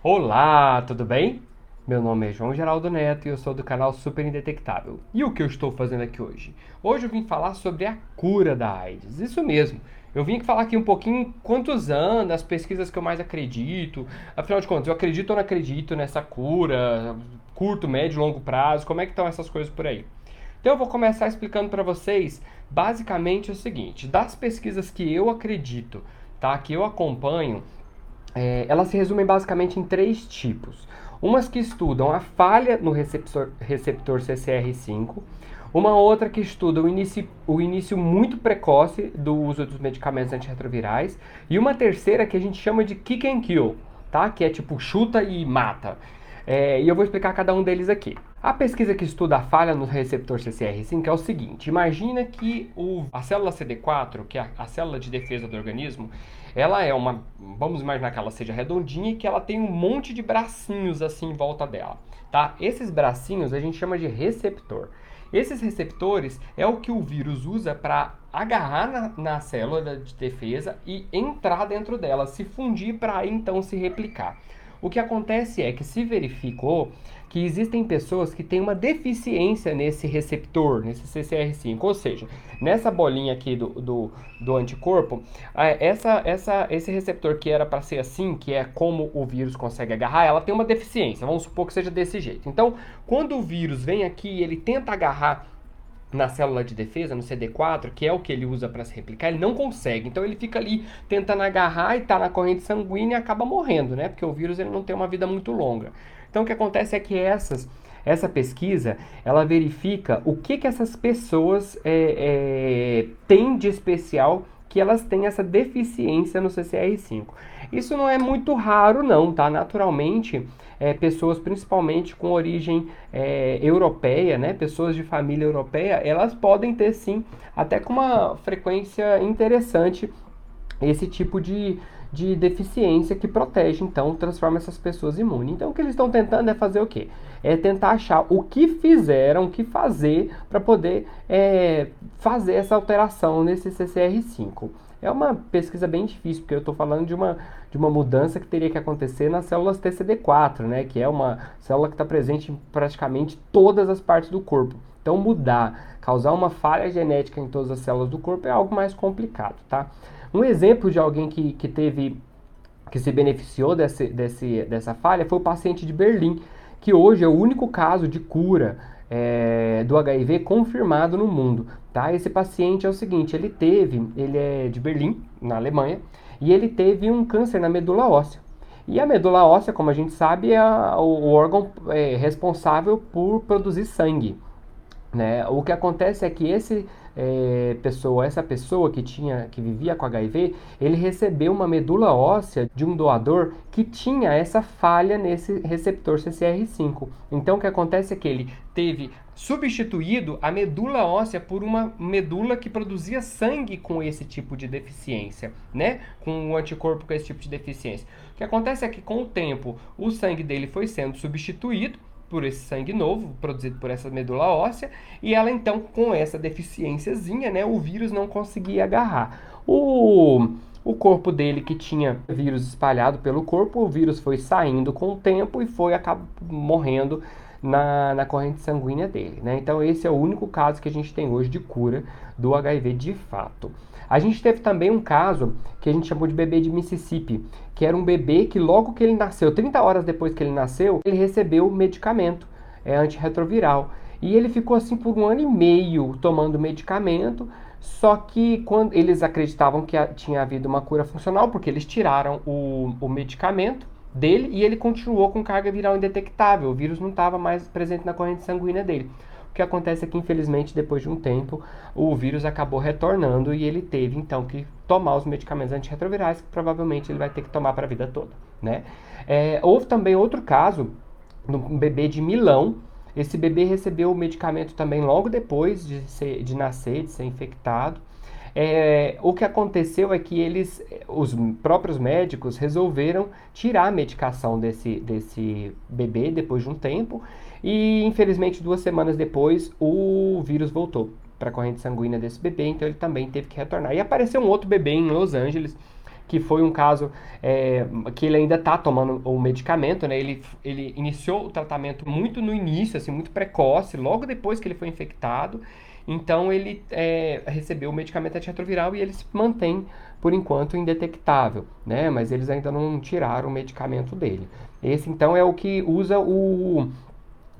Olá, tudo bem? Meu nome é João Geraldo Neto e eu sou do canal Super Indetectável. E o que eu estou fazendo aqui hoje? Hoje eu vim falar sobre a cura da AIDS. Isso mesmo. Eu vim falar aqui um pouquinho quantos anos, as pesquisas que eu mais acredito. Afinal de contas, eu acredito ou não acredito nessa cura, curto, médio, longo prazo, como é que estão essas coisas por aí? Então eu vou começar explicando para vocês basicamente o seguinte, das pesquisas que eu acredito, tá, que eu acompanho, é, elas se resumem basicamente em três tipos. Umas que estudam a falha no receptor, receptor CCR5, uma outra que estuda o início, o início muito precoce do uso dos medicamentos antirretrovirais, e uma terceira que a gente chama de kick and kill, tá? Que é tipo chuta e mata. É, e eu vou explicar cada um deles aqui. A pesquisa que estuda a falha no receptor CCR5 é o seguinte: imagina que o, a célula CD4, que é a, a célula de defesa do organismo, ela é uma, vamos imaginar que ela seja redondinha e que ela tem um monte de bracinhos assim em volta dela, tá? Esses bracinhos a gente chama de receptor. Esses receptores é o que o vírus usa para agarrar na, na, célula de defesa e entrar dentro dela, se fundir para então se replicar. O que acontece é que se verificou que existem pessoas que têm uma deficiência nesse receptor, nesse CCR5, ou seja, nessa bolinha aqui do, do, do anticorpo, essa, essa, esse receptor que era para ser assim, que é como o vírus consegue agarrar, ela tem uma deficiência, vamos supor que seja desse jeito. Então, quando o vírus vem aqui e ele tenta agarrar na célula de defesa, no CD4, que é o que ele usa para se replicar, ele não consegue. Então ele fica ali tentando agarrar e está na corrente sanguínea e acaba morrendo, né? Porque o vírus ele não tem uma vida muito longa. Então o que acontece é que essas essa pesquisa ela verifica o que, que essas pessoas é, é, têm de especial que elas têm essa deficiência no CCR5. Isso não é muito raro, não, tá? Naturalmente, é, pessoas principalmente com origem é, europeia, né? Pessoas de família europeia, elas podem ter sim, até com uma frequência interessante, esse tipo de, de deficiência que protege, então, transforma essas pessoas imunes. Então, o que eles estão tentando é fazer o quê? É tentar achar o que fizeram, o que fazer para poder é, fazer essa alteração nesse CCR5. É uma pesquisa bem difícil, porque eu estou falando de uma, de uma mudança que teria que acontecer nas células TCD4, né, que é uma célula que está presente em praticamente todas as partes do corpo. Então, mudar, causar uma falha genética em todas as células do corpo é algo mais complicado, tá? Um exemplo de alguém que, que teve, que se beneficiou desse, desse, dessa falha foi o paciente de Berlim, que hoje é o único caso de cura é, do HIV confirmado no mundo. Tá? Esse paciente é o seguinte, ele teve, ele é de Berlim, na Alemanha, e ele teve um câncer na medula óssea. E a medula óssea, como a gente sabe, é o, órgão é, responsável por produzir sangue. Né? O que acontece é que esse é, pessoa, essa pessoa que tinha, que vivia com HIV, ele recebeu uma medula óssea de um doador que tinha essa falha nesse receptor CCR5. Então o que acontece é que ele teve substituído a medula óssea por uma medula que produzia sangue com esse tipo de deficiência, né? Com o anticorpo com esse tipo de deficiência. O que acontece é que com o tempo o sangue dele foi sendo substituído por esse sangue novo, produzido por essa medula óssea, e ela então, com essa deficiênciazinha, né, o vírus não conseguia agarrar. O, o corpo dele que tinha vírus espalhado pelo corpo, o vírus foi saindo com o tempo e foi acabou morrendo na, na corrente sanguínea dele. Né? Então, esse é o único caso que a gente tem hoje de cura do HIV de fato. A gente teve também um caso que a gente chamou de bebê de Mississippi, que era um bebê que logo que ele nasceu, 30 horas depois que ele nasceu, ele recebeu medicamento é, antirretroviral. E ele ficou assim por um ano e meio tomando medicamento, só que quando eles acreditavam que tinha havido uma cura funcional, porque eles tiraram o, o medicamento dele e ele continuou com carga viral indetectável. O vírus não estava mais presente na corrente sanguínea dele. O que acontece é que, infelizmente, depois de um tempo, o vírus acabou retornando e ele teve, então, que tomar os medicamentos antirretrovirais, que provavelmente ele vai ter que tomar para a vida toda, né? É, houve também outro caso, um bebê de Milão, esse bebê recebeu o medicamento também logo depois de, ser, de nascer, de ser infectado. É, o que aconteceu é que eles, os próprios médicos, resolveram tirar a medicação desse, desse bebê depois de um tempo e, infelizmente, duas semanas depois, o vírus voltou para a corrente sanguínea desse bebê, então ele também teve que retornar. E apareceu um outro bebê em Los Angeles que foi um caso é, que ele ainda está tomando o medicamento, né? Ele, ele iniciou o tratamento muito no início, assim, muito precoce, logo depois que ele foi infectado. Então ele é, recebeu o medicamento antirretroviral e ele se mantém, por enquanto, indetectável, né? Mas eles ainda não tiraram o medicamento dele. Esse então é o que usa o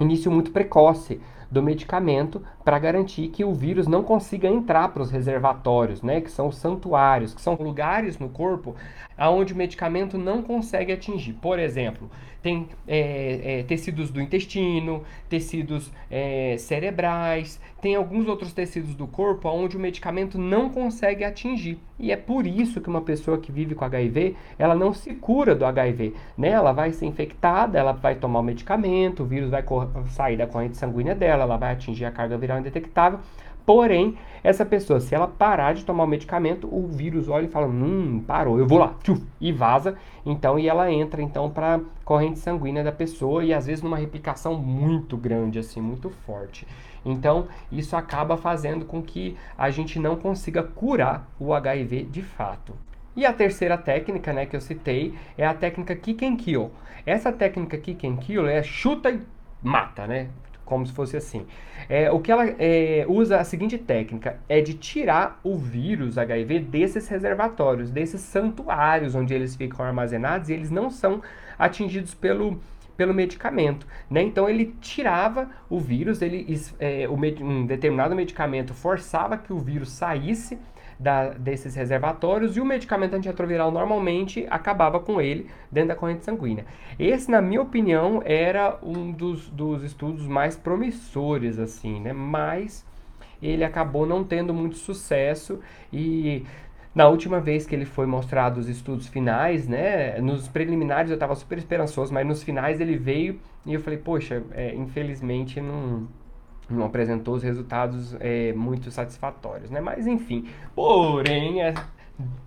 início muito precoce do medicamento para garantir que o vírus não consiga entrar para os reservatórios, né, que são os santuários, que são lugares no corpo aonde o medicamento não consegue atingir. Por exemplo, tem é, é, tecidos do intestino, tecidos é, cerebrais, tem alguns outros tecidos do corpo onde o medicamento não consegue atingir. E é por isso que uma pessoa que vive com HIV, ela não se cura do HIV. Né? Ela vai ser infectada, ela vai tomar o medicamento, o vírus vai sair da corrente sanguínea dela, ela vai atingir a carga viral indetectável, Porém, essa pessoa, se ela parar de tomar o medicamento, o vírus olha e fala: Hum, parou, eu vou lá, tchuf, e vaza. Então, e ela entra então para corrente sanguínea da pessoa e às vezes numa replicação muito grande, assim, muito forte. Então, isso acaba fazendo com que a gente não consiga curar o HIV de fato. E a terceira técnica, né, que eu citei, é a técnica Kick and Kill. Essa técnica Kick and Kill é chuta e mata, né? Como se fosse assim. É, o que ela é, usa a seguinte técnica é de tirar o vírus HIV desses reservatórios, desses santuários onde eles ficam armazenados e eles não são atingidos pelo pelo medicamento, né? Então ele tirava o vírus, ele é, um determinado medicamento forçava que o vírus saísse da, desses reservatórios e o medicamento antirretroviral normalmente acabava com ele dentro da corrente sanguínea. Esse, na minha opinião, era um dos, dos estudos mais promissores, assim, né? Mas ele acabou não tendo muito sucesso e na última vez que ele foi mostrado os estudos finais, né, nos preliminares eu estava super esperançoso, mas nos finais ele veio e eu falei, poxa, é, infelizmente não, não apresentou os resultados é, muito satisfatórios, né? Mas enfim, porém, é,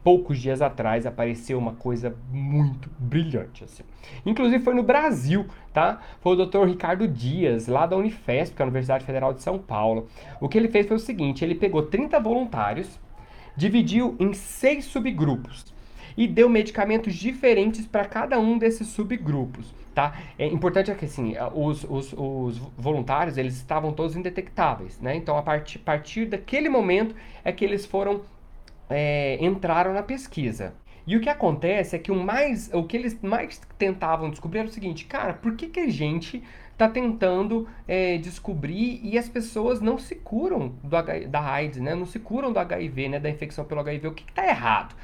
poucos dias atrás apareceu uma coisa muito brilhante, assim. Inclusive foi no Brasil, tá? Foi o Dr. Ricardo Dias, lá da Unifesp, que é a Universidade Federal de São Paulo. O que ele fez foi o seguinte, ele pegou 30 voluntários, dividiu em seis subgrupos e deu medicamentos diferentes para cada um desses subgrupos. Tá? É importante é que assim, os, os, os voluntários eles estavam todos indetectáveis, né? Então a partir, partir daquele momento é que eles foram é, entraram na pesquisa. E o que acontece é que o mais, o que eles mais tentavam descobrir era o seguinte, cara, por que, que a gente está tentando é, descobrir e as pessoas não se curam do, da AIDS, né? Não se curam do HIV, né? Da infecção pelo HIV. O que está errado?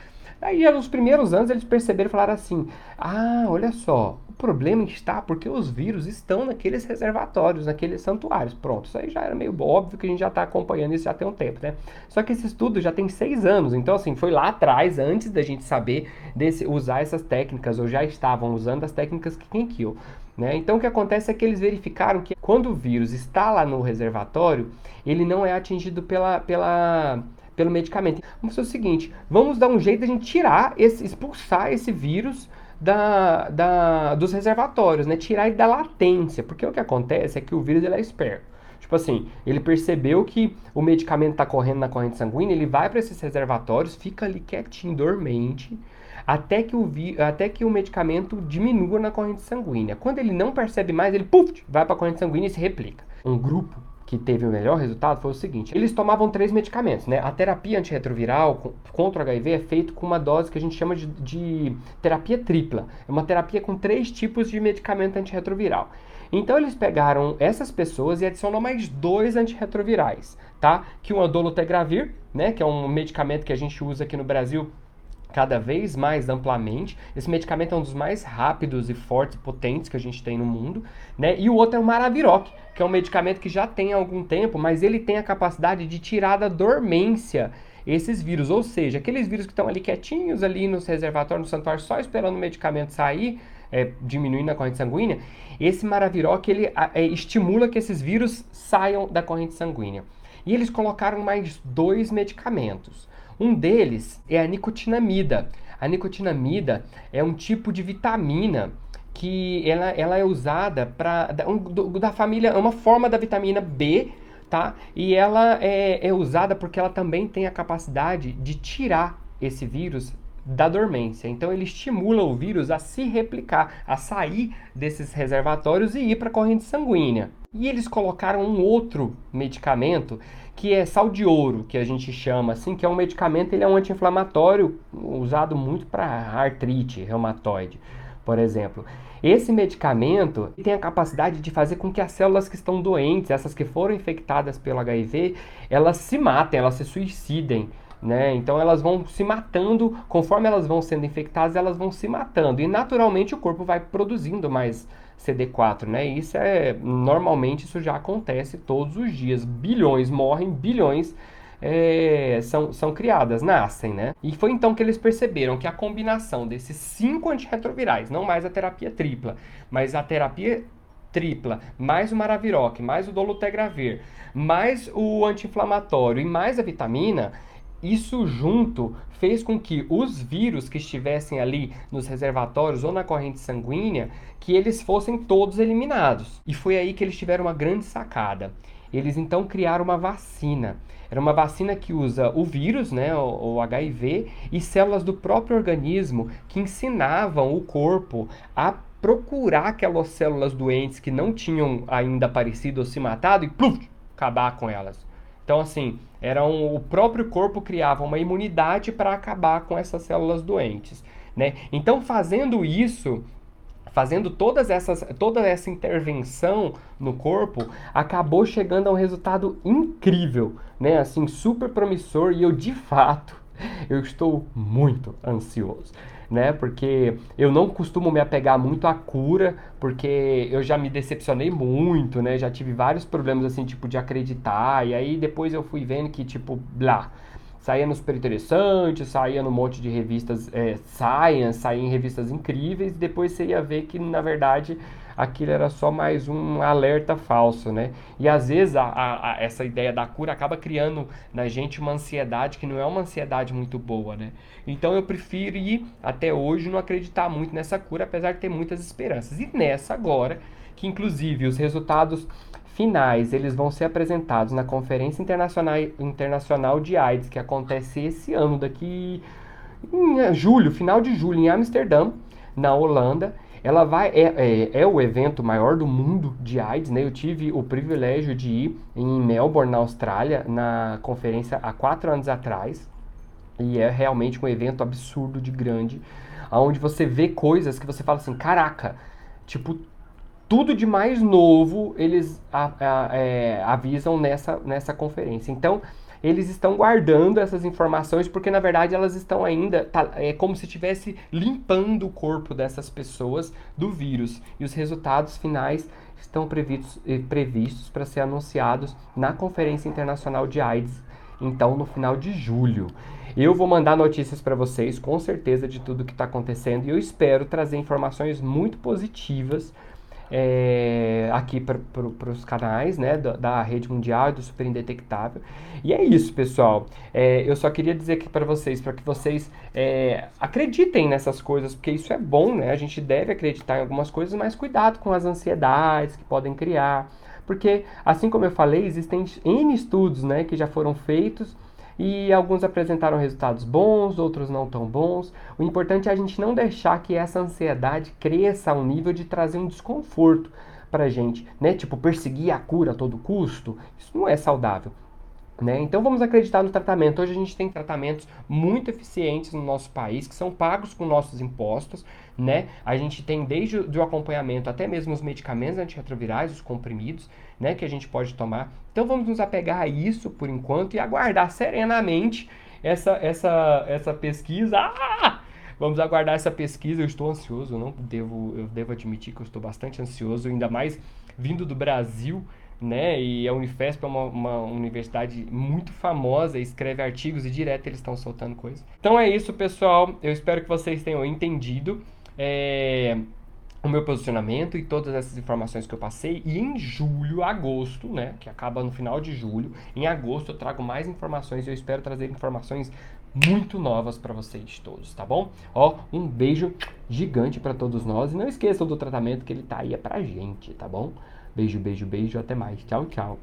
Aí, nos primeiros anos, eles perceberam e falaram assim: ah, olha só, problema está porque os vírus estão naqueles reservatórios, naqueles santuários. Pronto, isso aí já era meio óbvio que a gente já está acompanhando isso já tem um tempo, né? Só que esse estudo já tem seis anos, então, assim, foi lá atrás, antes da gente saber desse, usar essas técnicas, ou já estavam usando as técnicas que kill. Né? Então o que acontece é que eles verificaram que quando o vírus está lá no reservatório, ele não é atingido pela, pela pelo medicamento. Vamos fazer o seguinte: vamos dar um jeito de a gente tirar, esse, expulsar esse vírus da, da, dos reservatórios, né? Tirar ele da latência. Porque o que acontece é que o vírus ele é esperto. Tipo assim, ele percebeu que o medicamento está correndo na corrente sanguínea, ele vai para esses reservatórios, fica ali quietinho, dormente, até que, o vi, até que o medicamento diminua na corrente sanguínea. Quando ele não percebe mais, ele puf, vai para a corrente sanguínea e se replica. Um grupo que teve o melhor resultado foi o seguinte: eles tomavam três medicamentos, né? A terapia antirretroviral contra o HIV é feita com uma dose que a gente chama de, de terapia tripla. É uma terapia com três tipos de medicamento antirretroviral. Então eles pegaram essas pessoas e adicionaram mais dois antirretrovirais, tá? Que o dolutegravir, né? Que é um medicamento que a gente usa aqui no Brasil cada vez mais amplamente. Esse medicamento é um dos mais rápidos e fortes e potentes que a gente tem no mundo, né? E o outro é o Maraviroc, que é um medicamento que já tem há algum tempo, mas ele tem a capacidade de tirar da dormência esses vírus, ou seja, aqueles vírus que estão ali quietinhos ali nos reservatórios, no santuário, só esperando o medicamento sair, é, diminuindo a corrente sanguínea, esse Maraviroc ele é, estimula que esses vírus saiam da corrente sanguínea. E eles colocaram mais dois medicamentos. Um deles é a nicotinamida. A nicotinamida é um tipo de vitamina que ela, ela é usada para um, da família, é uma forma da vitamina B, tá? E ela é, é usada porque ela também tem a capacidade de tirar esse vírus da dormência. Então ele estimula o vírus a se replicar, a sair desses reservatórios e ir para a corrente sanguínea. E eles colocaram um outro medicamento que é sal de ouro, que a gente chama assim, que é um medicamento, ele é um anti-inflamatório usado muito para artrite reumatoide, por exemplo. Esse medicamento tem a capacidade de fazer com que as células que estão doentes, essas que foram infectadas pelo HIV, elas se matem, elas se suicidem. Né? Então elas vão se matando, conforme elas vão sendo infectadas, elas vão se matando. E naturalmente o corpo vai produzindo mais CD4, né? Isso é normalmente isso já acontece todos os dias. Bilhões morrem, bilhões é, são, são criadas, nascem, né? E foi então que eles perceberam que a combinação desses cinco antirretrovirais, não mais a terapia tripla, mas a terapia tripla, mais o Maraviroc, mais o dolutegravir, mais o anti-inflamatório e mais a vitamina, isso junto fez com que os vírus que estivessem ali nos reservatórios ou na corrente sanguínea, que eles fossem todos eliminados. E foi aí que eles tiveram uma grande sacada. Eles então criaram uma vacina. Era uma vacina que usa o vírus, né, o, HIV, e células do próprio organismo que ensinavam o corpo a procurar aquelas células doentes que não tinham ainda aparecido ou se matado e pluf, acabar com elas. Então, assim, era um, o próprio corpo criava uma imunidade para acabar com essas células doentes. Né? Então, fazendo isso, fazendo todas essas, toda essa intervenção no corpo, acabou chegando a um resultado incrível, né? Assim, super promissor e eu de fato eu estou muito ansioso né? Porque eu não costumo me apegar muito à cura, porque eu já me decepcionei muito, né? Já tive vários problemas assim, tipo de acreditar, e aí depois eu fui vendo que tipo, blá, saía no Super Interessante, saía no monte de revistas é, Science, saía em revistas incríveis, e depois você ia ver que na verdade aquilo era só mais um alerta falso, né? E às vezes a, a, a, essa ideia da cura acaba criando na gente uma ansiedade que não é uma ansiedade muito boa, né? Então eu prefiro ir até hoje não acreditar muito nessa cura, apesar de ter muitas esperanças. E nessa agora, que inclusive os resultados finais eles vão ser apresentados na Conferência Internacional, Internacional de AIDS, que acontece esse ano, daqui em eh, julho, final de julho, em Amsterdã, na Holanda. Ela vai é, é, é, o evento maior do mundo de AIDS, né? Eu tive o privilégio de ir em Melbourne, na Austrália, na conferência há quatro anos atrás. E é realmente um evento absurdo de grande, onde você vê coisas que você fala assim, caraca, tipo, tudo de mais novo eles a, a, é, avisam nessa, nessa conferência. Então, eles estão guardando essas informações porque na verdade elas estão ainda tá, é como se estivesse limpando o corpo dessas pessoas do vírus e os resultados finais estão previstos eh, previstos para ser anunciados na Conferência Internacional de AIDS, então no final de julho. Eu vou mandar notícias para vocês, com certeza, de tudo que está acontecendo e eu espero trazer informações muito positivas é, aqui para os canais né, da, da, rede mundial do super indetectável. E é isso, pessoal. É, eu só queria dizer aqui para vocês, para que vocês é, acreditem nessas coisas, porque isso é bom, né? A gente deve acreditar em algumas coisas, mas cuidado com as ansiedades que podem criar. Porque, assim como eu falei, existem N estudos né, que já foram feitos e alguns apresentaram resultados bons, outros não tão bons. O importante é a gente não deixar que essa ansiedade cresça ao nível de trazer um desconforto pra gente, né? Tipo, perseguir a cura a todo custo. Isso não é saudável. Né? Então vamos acreditar no tratamento. Hoje a gente tem tratamentos muito eficientes no nosso país, que são pagos com nossos impostos. Né? A gente tem desde o acompanhamento até mesmo os medicamentos antirretrovirais, os comprimidos, né, que a gente pode tomar. Então vamos nos apegar a isso por enquanto e aguardar serenamente essa, essa, essa pesquisa. Ah! Vamos aguardar essa pesquisa. Eu estou ansioso, não devo, eu devo admitir que eu estou bastante ansioso, ainda mais vindo do Brasil né? E a Unifesp é uma, uma universidade muito famosa, escreve artigos e direto eles estão soltando coisas. Então é isso, pessoal. Eu espero que vocês tenham entendido. É, o meu posicionamento e todas essas informações que eu passei. E em julho, agosto, né, que acaba no final de julho, em agosto eu trago mais informações e eu espero trazer informações muito novas para vocês todos, tá bom? Ó, um beijo gigante para todos nós e não esqueçam do tratamento que ele tá aí é pra gente, tá bom? Beijo, beijo, beijo. Até mais. Tchau, tchau.